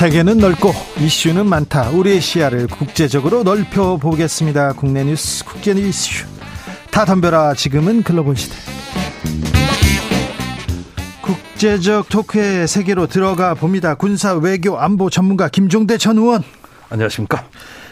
세계는 넓고 이슈는 많다. 우리의 시야를 국제적으로 넓혀 보겠습니다. 국내 뉴스, 국제 뉴스 다 덤벼라. 지금은 글로벌 시대. 국제적 토크의 세계로 들어가 봅니다. 군사 외교 안보 전문가 김종대 전 의원. 안녕하십니까?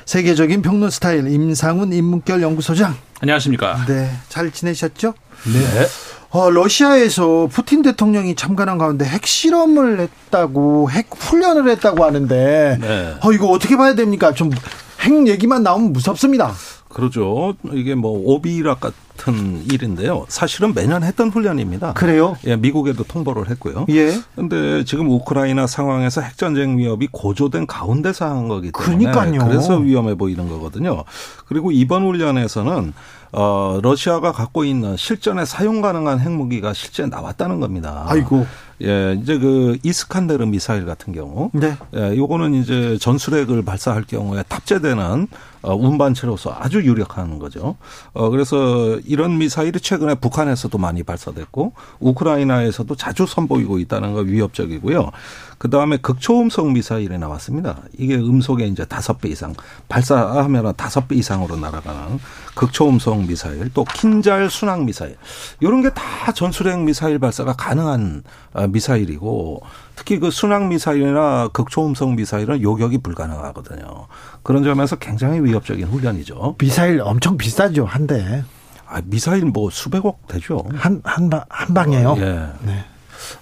세계적인 평론 스타일 임상훈 인문결 연구소장. 안녕하십니까? 네, 잘 지내셨죠? 네. 어, 러시아에서 푸틴 대통령이 참관한 가운데 핵실험을 했다고, 핵 훈련을 했다고 하는데, 네. 어, 이거 어떻게 봐야 됩니까? 좀 핵 얘기만 나오면 무섭습니다. 그러죠. 이게 뭐 오비락 같은 일인데요. 사실은 매년 했던 훈련입니다. 그래요? 예, 미국에도 통보를 했고요. 예. 근데 지금 우크라이나 상황에서 핵전쟁 위협이 고조된 가운데서 한 거기 때문에 그러니까요. 그래서 위험해 보이는 거거든요. 그리고 이번 훈련에서는 어 러시아가 갖고 있는 실전에 사용 가능한 핵무기가 실제 나왔다는 겁니다. 아이고. 예, 이제 그 이스칸데르 미사일 같은 경우 네. 예, 요거는 이제 전술핵을 발사할 경우에 탑재되는 어, 운반체로서 아주 유력한 거죠. 어, 그래서 이런 미사일이 최근에 북한에서도 많이 발사됐고 우크라이나에서도 자주 선보이고 있다는 거 위협적이고요. 그 다음에 극초음속 미사일이 나왔습니다. 이게 음속에 이제 다섯 배 이상 발사하면 다섯 배 이상으로 날아가는 극초음속 미사일, 또 킨잘 순항 미사일 이런 게 다 전술핵 미사일 발사가 가능한 어, 미사일이고 특히 그 순항 미사일이나 극초음속 미사일은 요격이 불가능하거든요. 그런 점에서 굉장히 위협적인 훈련이죠. 미사일 엄청 비싸죠, 한 대. 아, 미사일 뭐 수백억 되죠. 한, 한, 방, 한 방에요? 예. 네.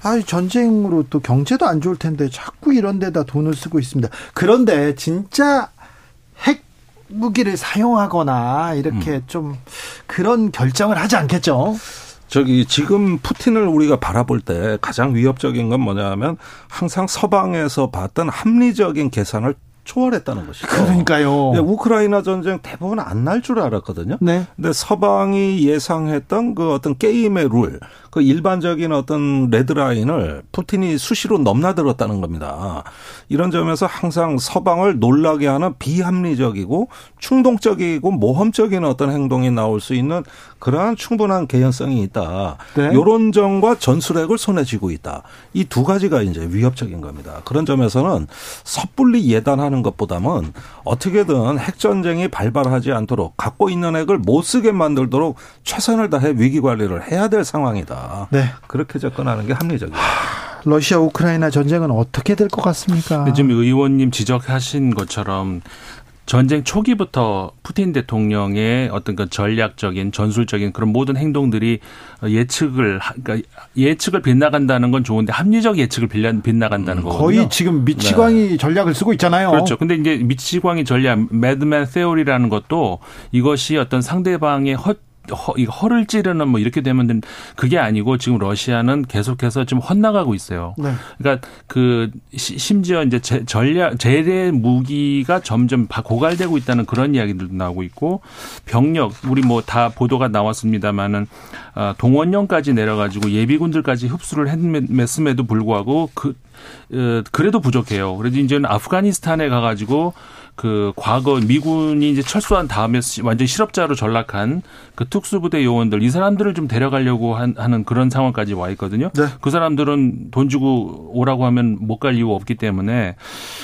아, 전쟁으로 또 경제도 안 좋을 텐데 자꾸 이런 데다 돈을 쓰고 있습니다. 그런데 진짜 핵 무기를 사용하거나 이렇게 좀 그런 결정을 하지 않겠죠? 저기 지금 푸틴을 우리가 바라볼 때 가장 위협적인 건 뭐냐면 항상 서방에서 봤던 합리적인 계산을 초월했다는 것이죠. 그러니까요. 예, 우크라이나 전쟁 대부분 안 날 줄 알았거든요. 네. 근데 서방이 예상했던 그 어떤 게임의 룰, 그 일반적인 어떤 레드라인을 푸틴이 수시로 넘나들었다는 겁니다. 이런 점에서 항상 서방을 놀라게 하는 비합리적이고 충동적이고 모험적인 어떤 행동이 나올 수 있는 그러한 충분한 개연성이 있다. 네. 요런 점과 전술핵을 손에 쥐고 있다. 이 두 가지가 이제 위협적인 겁니다. 그런 점에서는 섣불리 예단하는 것보다는 어떻게든 핵전쟁이 발발하지 않도록 갖고 있는 핵을 못 쓰게 만들도록 최선을 다해 위기 관리를 해야 될 상황이다. 네. 그렇게 접근하는 게 합리적이다. 러시아 우크라이나 전쟁은 어떻게 될 것 같습니까? 지금 의원님 지적하신 것처럼 전쟁 초기부터 푸틴 대통령의 어떤 그 전략적인 전술적인 그런 모든 행동들이 예측을 하- 그러니까 예측을 빗나간다는 건 좋은데 합리적 예측을 빗나- 빗나간다는 거거든요. 거의 지금 미치광이 전략을 쓰고 있잖아요. 그렇죠. 근데 이제 미치광이 전략 매드맨 세오리라는 것도 이것이 어떤 상대방의 헛 허, 이 허를 찌르는 뭐 이렇게 되면 그게 아니고 지금 러시아는 계속해서 좀 헛나가고 있어요. 네. 그러니까 그 시- 심지어 이제 제- 전략 재래 무기가 점점 바- 고갈되고 있다는 그런 이야기들도 나오고 있고 병력 우리 뭐 다 보도가 나왔습니다마는 아, 동원령까지 내려가지고 예비군들까지 흡수를 했음에도 불구하고 그 어, 그래도 부족해요. 그래도 이제는 아프가니스탄에 가가지고 그 과거 미군이 이제 철수한 다음에 시- 완전 실업자로 전락한 그 특수부대 요원들 이 사람들을 좀 데려가려고 한, 하는 그런 상황까지 와 있거든요. 네. 그 사람들은 돈 주고 오라고 하면 못 갈 이유가 없기 때문에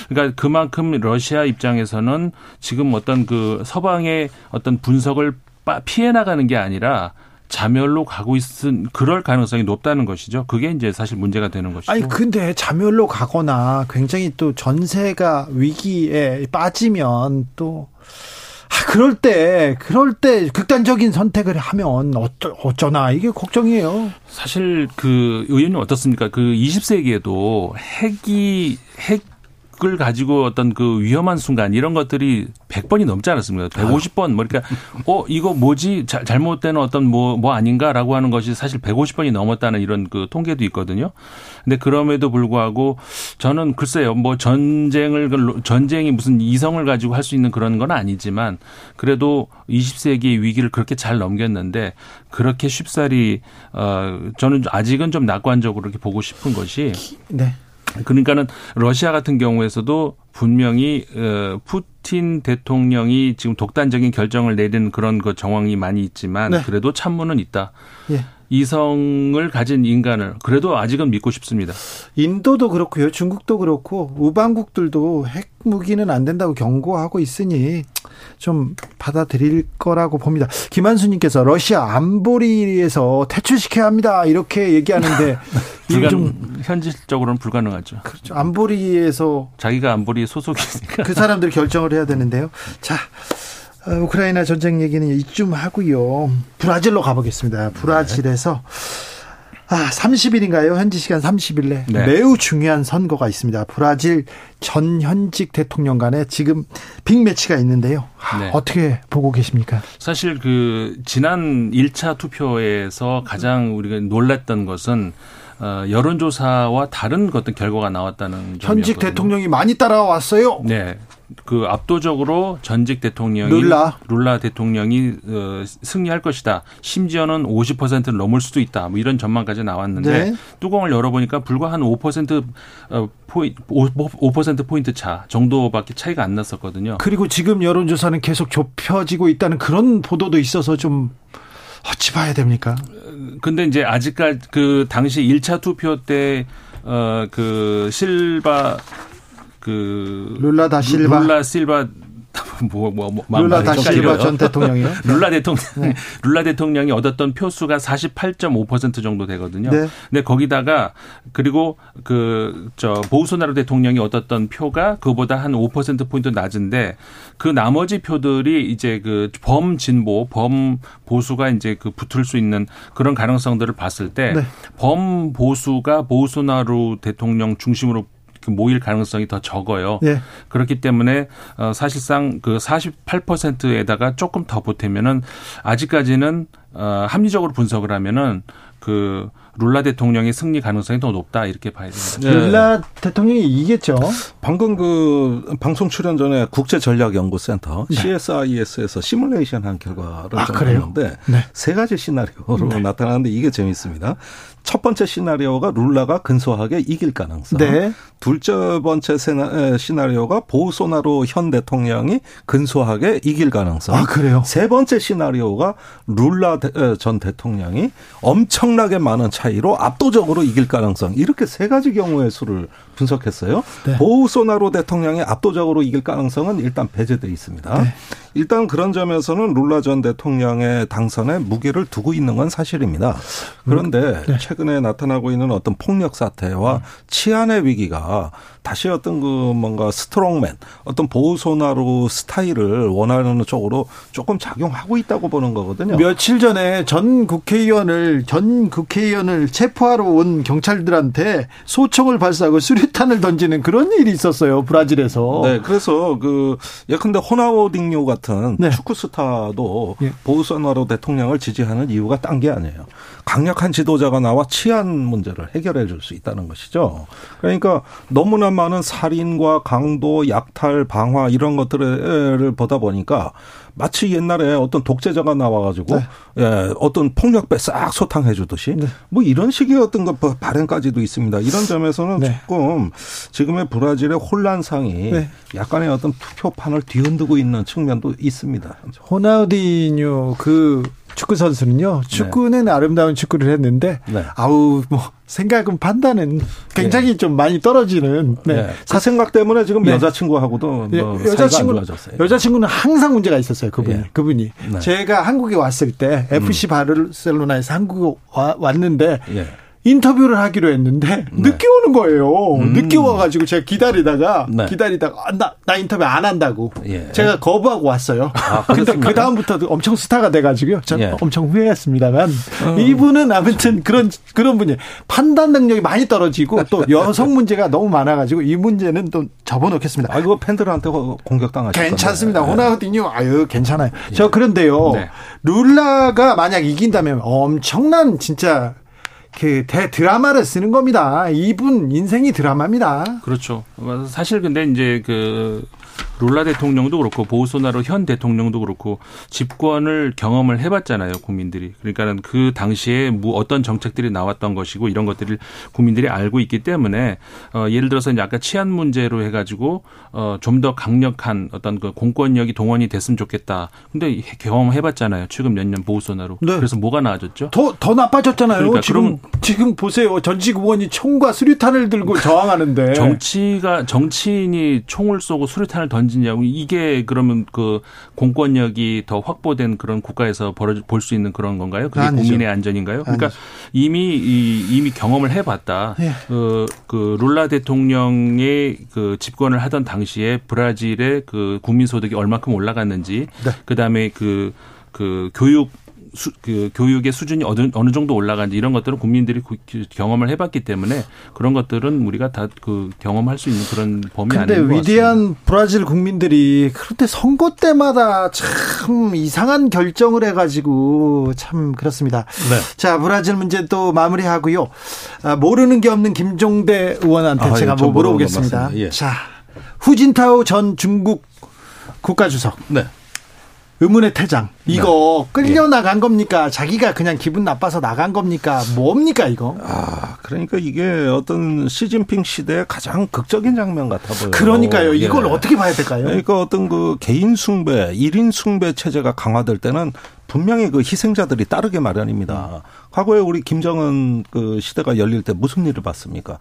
그러니까 그만큼 러시아 입장에서는 지금 어떤 그 서방의 어떤 분석을 빠- 피해 나가는 게 아니라 자멸로 가고 있은 그럴 가능성이 높다는 것이죠. 그게 이제 사실 문제가 되는 것이죠. 아니 근데 자멸로 가거나 굉장히 또 전세가 위기에 빠지면 또 아, 그럴 때 그럴 때 극단적인 선택을 하면 어쩌, 어쩌나 이게 걱정이에요. 사실 그 의원님 어떻습니까? 그 20세기에도 핵이 핵 핵을 가지고 어떤 그 위험한 순간 이런 것들이 100번이 넘지 않았습니다. 150번 뭐 그러니까 어 이거 뭐지 자, 잘못된 어떤 뭐뭐 뭐 아닌가라고 하는 것이 사실 150번이 넘었다는 이런 그 통계도 있거든요. 근데 그럼에도 불구하고 저는 글쎄요 뭐 전쟁을 전쟁이 무슨 이성을 가지고 할 수 있는 그런 건 아니지만 그래도 20세기의 위기를 그렇게 잘 넘겼는데 그렇게 쉽사리 어 저는 아직은 좀 낙관적으로 이렇게 보고 싶은 것이 네. 그러니까는 러시아 같은 경우에서도 분명히 어 푸틴 대통령이 지금 독단적인 결정을 내리는 그런 그 정황이 많이 있지만 네. 그래도 참모는 있다. 예. 이성을 가진 인간을 그래도 아직은 믿고 싶습니다. 인도도 그렇고요. 중국도 그렇고 우방국들도 핵 무기는 안 된다고 경고하고 있으니 좀 받아들일 거라고 봅니다. 김한수님께서 러시아 안보리에서 퇴출시켜야 합니다. 이렇게 얘기하는데 불가, 좀 현실적으로는 불가능하죠. 그렇죠. 안보리에서 자기가 안보리 소속이니까 그 사람들이 결정을 해야 되는데요. 자, 어, 우크라이나 전쟁 얘기는 이쯤 하고요. 브라질로 가보겠습니다. 브라질에서 아, 30일인가요? 현지 시간 30일에 네. 매우 중요한 선거가 있습니다. 브라질 전 현직 대통령 간에 지금 빅매치가 있는데요. 네. 어떻게 보고 계십니까? 사실 그 지난 1차 투표에서 가장 우리가 놀랐던 것은 어, 여론조사와 다른 어떤 결과가 나왔다는 현직 대통령이 많이 따라왔어요. 네. 그 압도적으로 전직 대통령이 룰라, 룰라 대통령이 어, 승리할 것이다. 심지어는 50%를 넘을 수도 있다. 뭐 이런 전망까지 나왔는데 네. 뚜껑을 열어보니까 불과 한5% 어, 포인 5% 포인트 차 정도밖에 차이가 안 났었거든요. 그리고 지금 여론조사는 계속 좁혀지고 있다는 그런 보도도 있어서 좀 어찌 봐야 됩니까? 근데 이제 아직까지 그 당시 1차 투표 때 어 그 실바 그 룰라 다 실바 룰라 실바 뭐, 뭐, 뭐, 룰라 다 실바 전 대통령이요? 룰라 대통령, 네. 룰라 대통령이 얻었던 표수가 48.5% 정도 되거든요. 네. 근데 거기다가 그리고 그, 저, 보우소나루 대통령이 얻었던 표가 그보다 한 5%포인트 낮은데 그 나머지 표들이 이제 그 범진보, 범보수가 이제 그 붙을 수 있는 그런 가능성들을 봤을 때 네. 범보수가 보우소나루 대통령 중심으로 그 모일 가능성이 더 적어요. 네. 그렇기 때문에 어 사실상 그 48%에다가 조금 더 보태면은 아직까지는 어 합리적으로 분석을 하면은 그 룰라 대통령의 승리 가능성이 더 높다 이렇게 봐야 됩니다. 네. 룰라 대통령이 이겼죠. 방금 그 방송 출연 전에 국제 전략 연구센터 네. CSIS에서 시뮬레이션 한 결과를 아, 전했는데 네. 세 가지 시나리오로 네. 나타나는데 이게 재밌습니다. 첫 번째 시나리오가 룰라가 근소하게 이길 가능성. 네. 둘째 번째 시나리오가 보우소나로 현 대통령이 근소하게 이길 가능성. 아, 그래요? 세 번째 시나리오가 룰라 전 대통령이 엄청나게 많은 차 이로 압도적으로 이길 가능성. 이렇게 세 가지 경우의 수를 분석했어요. 네. 보우소나로 대통령이 압도적으로 이길 가능성은 일단 배제돼 있습니다. 네. 일단 그런 점에서는 룰라 전 대통령의 당선에 무게를 두고 있는 건 사실입니다. 그런데 네. 최근에 나타나고 있는 어떤 폭력 사태와 치안의 위기가 다시 어떤 그 뭔가 스트롱맨 어떤 보우소나로 스타일을 원하는 쪽으로 조금 작용하고 있다고 보는 거거든요. 며칠 전에 전 국회의원을 전 국회의원을 체포하러 온 경찰들한테 소총을 발사하고 수 류탄을 던지는 그런 일이 있었어요 브라질에서. 네, 그래서 그 예컨대 호나우딩요 같은 네. 축구 스타도 예. 보우소나로 대통령을 지지하는 이유가 딴 게 아니에요. 강력한 지도자가 나와 치안 문제를 해결해 줄 수 있다는 것이죠. 그러니까 너무나 많은 살인과 강도, 약탈, 방화 이런 것들을 보다 보니까 마치 옛날에 어떤 독재자가 나와가지고 네. 예, 어떤 폭력배 싹 소탕해 주듯이 네. 뭐 이런 식의 어떤 것 발행까지도 있습니다. 이런 점에서는 네. 조금 지금의 브라질의 혼란상이 네. 약간의 어떤 투표판을 뒤흔들고 있는 측면도 있습니다. 호나우디뉴 그 축구 선수는요. 축구는 네. 아름다운 축구를 했는데 네. 아우 뭐 생각은 판단은 굉장히 네. 좀 많이 떨어지는. 네. 네. 그 생각 때문에 지금 네. 여자친구하고도 뭐 여자친구 여자친구는 항상 문제가 있었어요. 그분이 예. 그분이 네. 제가 한국에 왔을 때 FC 음. 바르셀로나에서 한국에 와, 왔는데 예. 인터뷰를 하기로 했는데 네. 늦게 오는 거예요. 음. 늦게 와가지고 제가 기다리다가 네. 기다리다가 아, 나, 나 인터뷰 안 한다고 예. 제가 거부하고 왔어요. 아, 근데 그 다음부터 엄청 스타가 돼가지고요. 저는 예. 엄청 후회했습니다만 어. 이분은 아무튼 그런 그런 분이 판단 능력이 많이 떨어지고 또 여성 문제가 너무 많아가지고 이 문제는 또 접어놓겠습니다. 아 이거 팬들한테 공격당하실 괜찮습니다. 건데. 호나우디뉴 아유 괜찮아요. 예. 저 그런데요. 네. 룰라가 만약 이긴다면 엄청난 진짜 그 대드라마를 쓰는 겁니다. 이분 인생이 드라마입니다. 그렇죠. 사실 근데 이제 그 룰라 대통령도 그렇고 보우소나로 현 대통령도 그렇고 집권을 경험을 해봤잖아요 국민들이 그러니까는 그 당시에 뭐 어떤 정책들이 나왔던 것이고 이런 것들을 국민들이 알고 있기 때문에 어 예를 들어서 이제 아까 치안 문제로 해가지고 어좀 더 강력한 어떤 그 공권력이 동원이 됐으면 좋겠다 근데 경험해봤잖아요 최근 몇 년 보우소나로 네. 그래서 뭐가 나아졌죠? 더 더 나빠졌잖아요. 그러니까 지금 지금 보세요 전직 의원이 총과 수류탄을 들고 저항하는데 정치가 정치인이 총을 쏘고 수류탄을 던지냐고 이게 그러면 그 공권력이 더 확보된 그런 국가에서 벌어 볼 수 있는 그런 건가요? 그게 아니죠. 국민의 안전인가요? 그러니까 아니죠. 이미 이, 이미 경험을 해봤다. 예. 그, 그 룰라 대통령의 그 집권을 하던 당시에 브라질의 그 국민 소득이 얼마큼 올라갔는지, 네. 그 다음에 그, 그 교육 수, 그 교육의 수준이 어느, 어느 정도 올라간지 이런 것들은 국민들이 그 경험을 해봤기 때문에 그런 것들은 우리가 다 그 경험할 수 있는 그런 범위 아닌 것 위대한 브라질 국민들이 그런데 선거 때마다 참 이상한 결정을 해가지고 참 그렇습니다. 네. 자 브라질 문제 또 마무리하고요. 아, 모르는 게 없는 김종대 의원한테 아, 제가 뭐 물어보겠습니다. 예. 자 후진타오 전 중국 국가주석. 네. 의문의 퇴장. 이거 네. 끌려 나간 겁니까? 자기가 그냥 기분 나빠서 나간 겁니까? 뭡니까 이거? 아, 그러니까 이게 어떤 시진핑 시대의 가장 극적인 장면 같아 보여요. 그러니까요. 이걸 예. 어떻게 봐야 될까요? 그러니까 어떤 그 개인 숭배, 1인 숭배 체제가 강화될 때는 분명히 그 희생자들이 따르게 마련입니다. 과거에 우리 김정은 그 시대가 열릴 때 무슨 일을 봤습니까?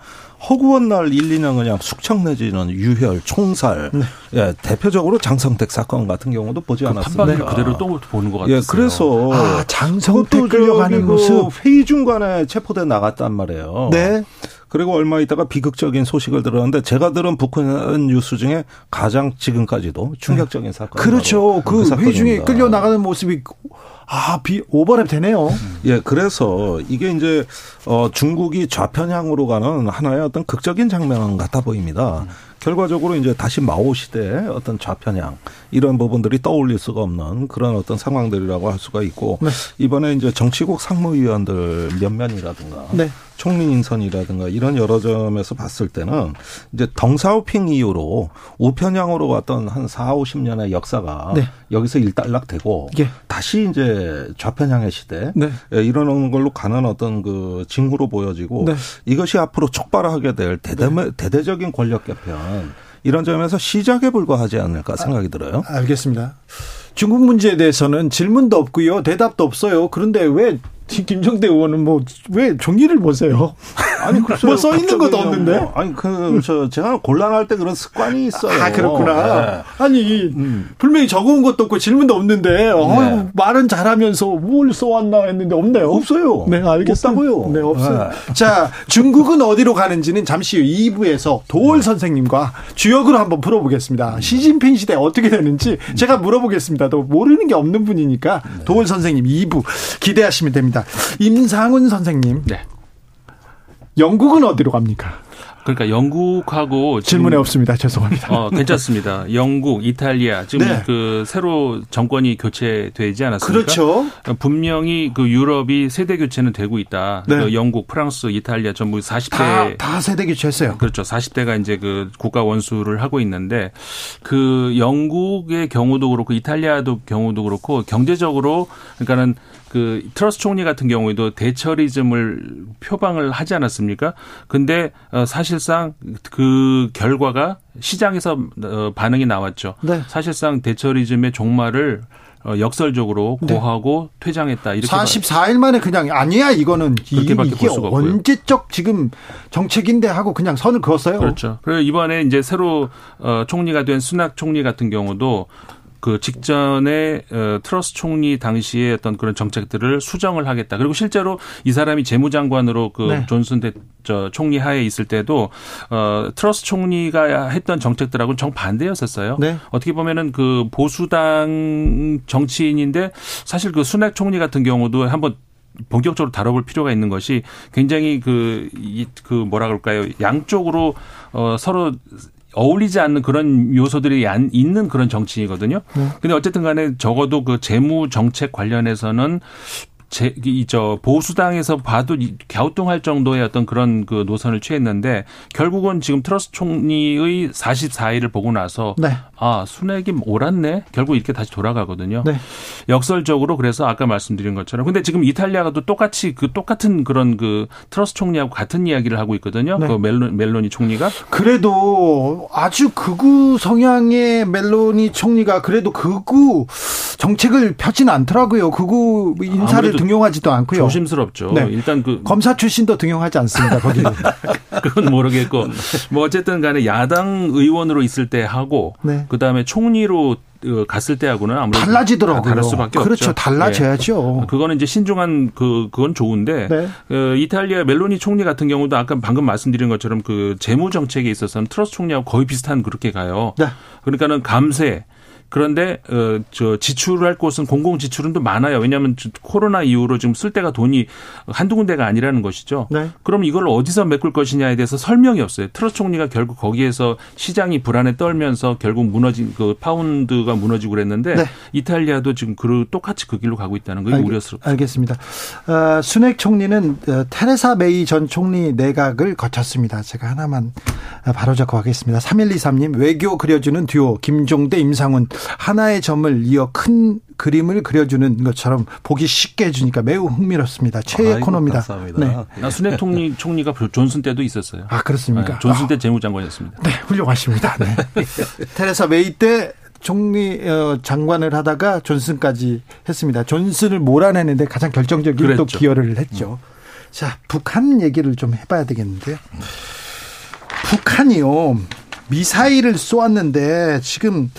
허구한 날 1, 2년 그냥 숙청 내지는 유혈, 총살. 네. 예, 대표적으로 장성택 사건 같은 경우도 보지 그 않았습니까? 판박을 그대로 또 보는 것 같아요. 예, 그래서 아, 장성택 끌려가는 모습 회의 중간에 체포돼 나갔단 말이에요. 네. 그리고 얼마 있다가 비극적인 소식을 들었는데 제가 들은 북한 뉴스 중에 가장 지금까지도 충격적인 사건. 그렇죠. 그, 그 회의 중에 끌려 나가는 모습이 아, 비 오버랩 되네요. 예, 그래서 이게 이제 어 중국이 좌편향으로 가는 하나의 어떤 극적인 장면 같아 보입니다. 결과적으로 이제 다시 마오 시대의 어떤 좌편향 이런 부분들이 떠올릴 수가 없는 그런 어떤 상황들이라고 할 수가 있고 네. 이번에 이제 정치국 상무위원들 몇면이라든가 네. 총리 인선이라든가 이런 여러 점에서 봤을 때는 이제 덩사오핑 이후로 우편향으로 왔던 한 4, 50년의 역사가 네. 여기서 일단락되고 예. 다시 이제 좌편향의 시대 네. 예, 이러는 걸로 가는 어떤 그 징후로 보여지고 네. 이것이 앞으로 촉발하게 될 대대, 네. 대대적인 권력 개편 이런 점에서 시작에 불과하지 않을까 생각이 들어요. 아, 알겠습니다. 중국 문제에 대해서는 질문도 없고요. 대답도 없어요. 그런데 왜 김정대 의원은 뭐 왜 종이를 보세요? 아니 뭐써 있는 것도 없는데. 뭐, 아니 그 저 제가 곤란할 때 그런 습관이 있어요. 아 그렇구나. 네. 아니 음. 분명히 적어온 것도 없고 질문도 없는데 네. 어, 말은 잘하면서 뭘 써왔나 했는데 없네요. 없어요. 네 알겠다고요. 네 없어요. 네. 자 중국은 어디로 가는지는 잠시 후 2부에서 도월 네. 선생님과 주역으로 한번 풀어보겠습니다. 시진핑 시대 어떻게 되는지 제가 물어보겠습니다. 또 모르는 게 없는 분이니까 네. 도월 선생님 2부 기대하시면 됩니다. 임상훈 선생님. 네. 영국은 어디로 갑니까? 그러니까 영국하고 질문에 없습니다. 죄송합니다. 어, 괜찮습니다. 영국, 이탈리아 지금 네. 그 새로 정권이 교체되지 않았습니까? 그렇죠. 분명히 그 유럽이 세대 교체는 되고 있다. 네. 그 영국, 프랑스, 이탈리아 전부 40대 다, 다 세대 교체했어요. 그렇죠. 40대가 이제 그 국가 원수를 하고 있는데 그 영국의 경우도 그렇고 이탈리아도 경우도 그렇고 경제적으로 그러니까는 그 트러스 총리 같은 경우에도 대처리즘을 표방을 하지 않았습니까? 근데 어, 사실상 그 결과가 시장에서 어, 반응이 나왔죠. 네. 사실상 대처리즘의 종말을 어, 역설적으로 네. 고하고 네. 퇴장했다. 이렇게 44일 만에 그냥 아니야 이거는 그렇게밖에 이게 볼 수가 언제적 지금 정책인데 하고 그냥 선을 그었어요. 그렇죠. 그리고 이번에 이제 새로 총리가 된 수낙 총리 같은 경우도 그 직전에 어, 트러스 총리 당시에 어떤 그런 정책들을 수정을 하겠다. 그리고 실제로 이 사람이 재무장관으로 그 네. 존슨 대, 저 총리 하에 있을 때도 어 트러스 총리가 했던 정책들하고는 정반대였었어요. 네. 어떻게 보면은 그 보수당 정치인인데 사실 그 순핵 총리 같은 경우도 한번 본격적으로 다뤄볼 필요가 있는 것이 굉장히 그, 이, 그 뭐라 그럴까요. 양쪽으로 어 서로 어울리지 않는 그런 요소들이 있는 그런 정치이거든요. 네. 근데 어쨌든 간에 적어도 그 재무 정책 관련해서는 제, 이, 저, 보수당에서 봐도 갸우뚱할 정도의 어떤 그런 그 노선을 취했는데 결국은 지금 트러스 총리의 44일을 보고 나서 네. 아, 순핵이 옳았네? 결국 이렇게 다시 돌아가거든요. 네. 역설적으로 그래서 아까 말씀드린 것처럼 근데 지금 이탈리아가 또 똑같이 그 똑같은 그런 그 트러스 총리하고 같은 이야기를 하고 있거든요. 네. 그 멜론, 멜로니 총리가. 그래도 아주 극우 성향의 멜로니 총리가 그래도 극우 정책을 펴지는 않더라고요. 극우 인사를 등용하지도 않고요. 조심스럽죠. 네. 일단 그 검사 출신도 등용하지 않습니다. 거기 그건 모르겠고 뭐 어쨌든 간에 야당 의원으로 있을 때 하고 네. 그다음에 총리로 어, 갔을 때하고는 아무래도 달라지더라고요. 다를 수밖에 그렇죠. 없죠. 달라져야죠. 네. 그거는 이제 신중한 그 그건 좋은데 네. 그 이탈리아 멜로니 총리 같은 경우도 아까 방금 말씀드린 것처럼 그 재무 정책에 있어서는 트러스 총리하고 거의 비슷한 그렇게 가요. 네. 그러니까는 감세 그런데 어저 지출할 곳은 공공 지출은 또 많아요. 왜냐하면 코로나 이후로 지금 쓸 데가 돈이 한두 군데가 아니라는 것이죠. 네. 그럼 이걸 어디서 메꿀 것이냐에 대해서 설명이 없어요. 트러스 총리가 결국 거기에서 시장이 불안에 떨면서 결국 무너진 그 파운드가 무너지고 그랬는데 네. 이탈리아도 지금 그 똑같이 그 길로 가고 있다는 게 우려스럽습니다. 알겠습니다. 어, 수낵 총리는 어, 테레사 메이 전 총리 내각을 거쳤습니다. 제가 하나만 바로잡고 가겠습니다. 3123님 외교 그려주는 듀오 김종대 임상훈 하나의 점을 이어 큰 그림을 그려주는 것처럼 보기 쉽게 해주니까 매우 흥미롭습니다. 최애 코너입니다. 네. 나 순핵 총리, 총리가 존슨 때도 있었어요. 아, 그렇습니까? 네, 존슨 때 재무장관이었습니다. 네, 훌륭하십니다. 네. 테레사 메이 때 총리 어, 장관을 하다가 존슨까지 했습니다. 존슨을 몰아내는데 가장 결정적인 그랬죠. 또 기여를 했죠. 음. 자, 북한 얘기를 좀 해봐야 되겠는데요. 북한이요. 미사일을 쏘았는데 지금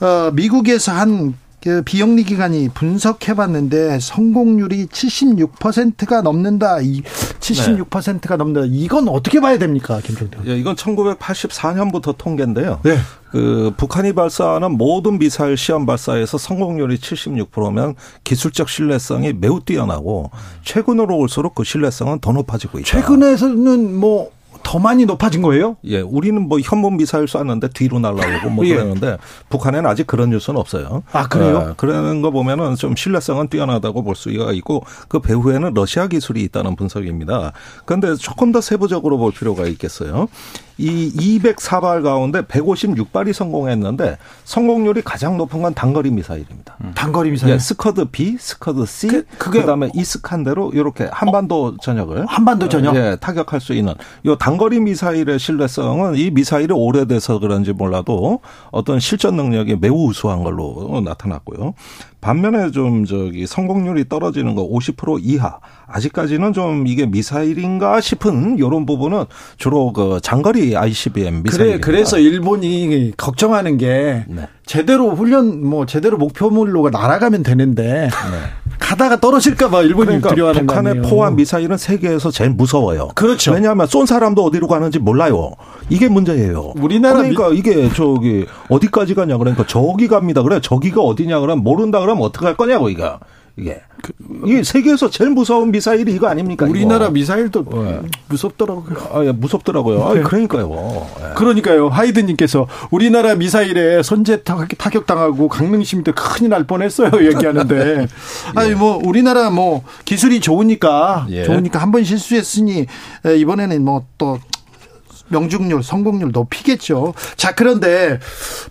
어 미국에서 한그 비영리 기관이 분석해봤는데 성공률이 76%가 넘는다. 이 76%가 넘는다. 이건 어떻게 봐야 됩니까, 김종대? 예, 이건 1984년부터 통계인데요. 네. 그 북한이 발사하는 모든 미사일 시험 발사에서 성공률이 76%면 기술적 신뢰성이 매우 뛰어나고 최근으로 올수록 그 신뢰성은 더 높아지고 있다. 최근에서는 뭐 더 많이 높아진 거예요? 예, 우리는 뭐 현문 미사일 쐈는데 뒤로 날라오고 뭐 예. 그러는데 북한에는 아직 그런 뉴스는 없어요. 아 그래요? 예, 그러는 거 보면은 좀 신뢰성은 뛰어나다고 볼 수가 있고 그 배후에는 러시아 기술이 있다는 분석입니다. 그런데 조금 더 세부적으로 볼 필요가 있겠어요. 이 204발 가운데 156발이 성공했는데 성공률이 가장 높은 건 단거리 미사일입니다. 음. 단거리 미사일. 예, 스커드 B, 스커드 C, 그, 그게 다음에 이스칸데르 이렇게 한반도 전역을 한반도 전역 예, 타격할 수 있는 요 단거리 미사일의 신뢰성은 이 미사일이 오래돼서 그런지 몰라도 어떤 실전 능력이 매우 우수한 걸로 나타났고요. 반면에 좀 저기 성공률이 떨어지는 거 50% 이하. 아직까지는 좀 이게 미사일인가 싶은 이런 부분은 주로 그 장거리 ICBM 미사일. 그래 그래서 일본이 걱정하는 게 네. 제대로 훈련 뭐 제대로 목표물로 날아가면 되는데 네. 가다가 떨어질까봐 일본이 그러니까 두려워하는 북한의 포와 미사일은 세계에서 제일 무서워요. 그렇죠. 왜냐하면 쏜 사람도 어디로 가는지 몰라요. 이게 문제예요. 우리나라 그러니까 미... 이게 저기 어디까지 가냐 그러니까 저기 갑니다. 그래 저기가 어디냐 그러면 모른다 그러면 어떻게 할 거냐고 이거. 이게 그, 이게 세계에서 제일 무서운 미사일이 이거 아닙니까? 우리나라 이거. 미사일도 네. 무섭더라고요. 아, 예, 무섭더라고요. 네. 아, 그러니까요. 네. 그러니까요. 하이든님께서 우리나라 미사일에 선제 타격 당하고 강릉 시민들 큰일 날 뻔했어요. 얘기하는데 예. 아니 뭐 우리나라 뭐 기술이 좋으니까 예. 좋으니까 한 번 실수했으니 이번에는 뭐 또 명중률, 성공률 높이겠죠. 자, 그런데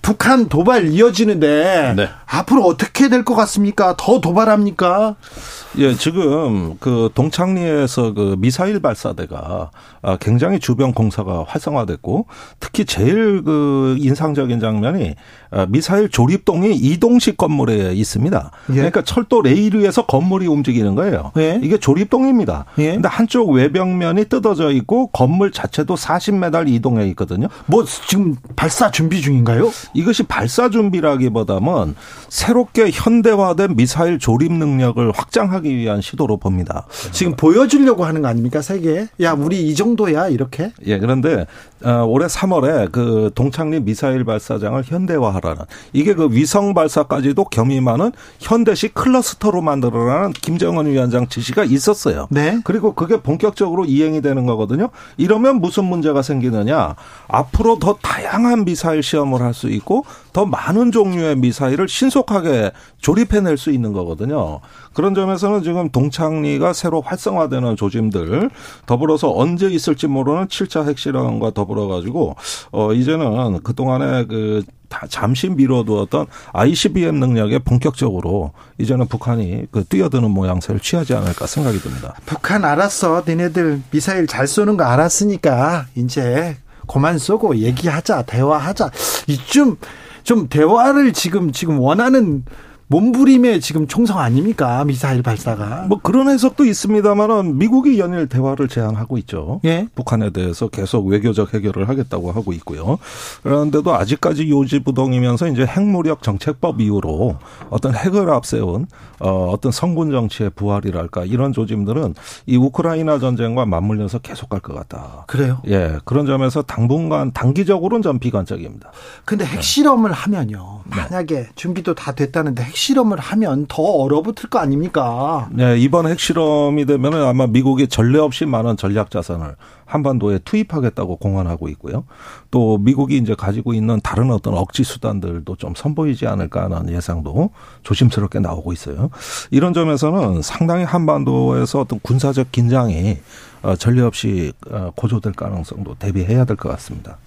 북한 도발 이어지는데 네. 앞으로 어떻게 될 것 같습니까? 더 도발합니까? 예, 지금 그 동창리에서 그 미사일 발사대가 아, 굉장히 주변 공사가 활성화됐고 특히 제일 그 인상적인 장면이 아, 미사일 조립동이 이동식 건물에 있습니다. 예. 그러니까 철도 레일 위에서 건물이 움직이는 거예요. 예. 이게 조립동입니다. 예. 근데 한쪽 외벽면이 뜯어져 있고 건물 자체도 40m 이동해 있거든요. 뭐 지금 발사 준비 중인가요? 이것이 발사 준비라기보다는 새롭게 현대화된 미사일 조립 능력을 확장하기 위한 시도로 봅니다. 지금 보여주려고 하는 거 아닙니까 세계에? 야 우리 이 정도야 이렇게? 예 그런데 어, 올해 3월에 그 동창리 미사일 발사장을 현대화하라는 이게 그 위성 발사까지도 겸임하는 현대식 클러스터로 만들어라는 김정은 위원장 지시가 있었어요. 네. 그리고 그게 본격적으로 이행이 되는 거거든요. 이러면 무슨 문제가 생기느냐? 앞으로 더 다양한 미사일 시험을 할 수 있고 더 많은 종류의 미사일을 신속하게 조립해낼 수 있는 거거든요. 그런 점에서는 지금 동창리가 새로 활성화되는 조짐들 더불어서 언제 있을지 모르는 7차 핵실험과 더불어 가지고 어 이제는 그동안에 그 잠시 미뤄두었던 ICBM 능력에 본격적으로 이제는 북한이 그 뛰어드는 모양새를 취하지 않을까 생각이 듭니다. 북한 알았어. 니네들 미사일 잘 쏘는 거 알았으니까 이제 그만 쏘고 얘기하자, 대화하자. 이쯤 좀 대화를 지금 지금 원하는 몸부림의 지금 총성 아닙니까? 미사일 발사가. 뭐 그런 해석도 있습니다만은 미국이 연일 대화를 제안하고 있죠. 예? 북한에 대해서 계속 외교적 해결을 하겠다고 하고 있고요. 그런데도 아직까지 요지부동이면서 이제 핵무력 정책법 이후로 어떤 핵을 앞세운 어, 어떤 성군 정치의 부활이랄까 이런 조짐들은 이 우크라이나 전쟁과 맞물려서 계속 갈 것 같다. 그래요? 예. 그런 점에서 당분간 단기적으로는 좀 비관적입니다. 근데 핵실험을 네. 하면요. 만약에 준비도 다 됐다는데 핵 핵실험을 하면 더 얼어붙을 거 아닙니까? 네, 이번 핵실험이 되면 아마 미국이 전례 없이 많은 전략 자산을 한반도에 투입하겠다고 공언하고 있고요. 또 미국이 이제 가지고 있는 다른 어떤 억지 수단들도 좀 선보이지 않을까 하는 예상도 조심스럽게 나오고 있어요. 이런 점에서는 상당히 한반도에서 어떤 군사적 긴장이 어, 전례 없이 어, 고조될 가능성도 대비해야 될 것 같습니다.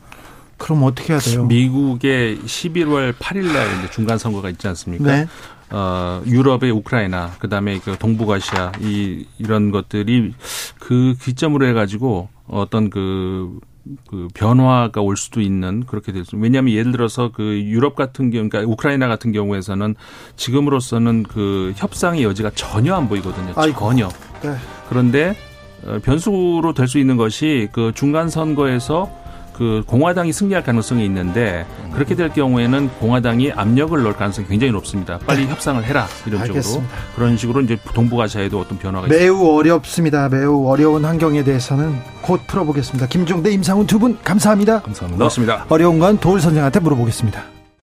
그럼 어떻게 해야 돼요? 미국의 11월 8일 날 중간 선거가 있지 않습니까? 네. 어, 유럽의 우크라이나, 그 다음에 그 동북아시아, 이, 이런 것들이 그 기점으로 해 가지고 어떤 그, 그 변화가 올 수도 있는 그렇게 될 수. 왜냐하면 예를 들어서 그 유럽 같은 경우, 그러니까 우크라이나 같은 경우에서는 지금으로서는 그 협상의 여지가 전혀 안 보이거든요. 아이고. 전혀. 네. 그런데 어, 변수로 될 수 있는 것이 그 중간 선거에서 그 공화당이 승리할 가능성이 있는데 그렇게 될 경우에는 공화당이 압력을 넣을 가능성이 굉장히 높습니다. 빨리 네. 협상을 해라 이런 알겠습니다. 쪽으로 그런 식으로 이제 동북아시아에도 어떤 변화가 매우 있습니다. 어렵습니다. 매우 어려운 환경에 대해서는 곧 풀어보겠습니다. 김종대, 임상훈 두 분 감사합니다. 감사합니다. 고맙습니다. 어려운 건 도울 선생한테 물어보겠습니다.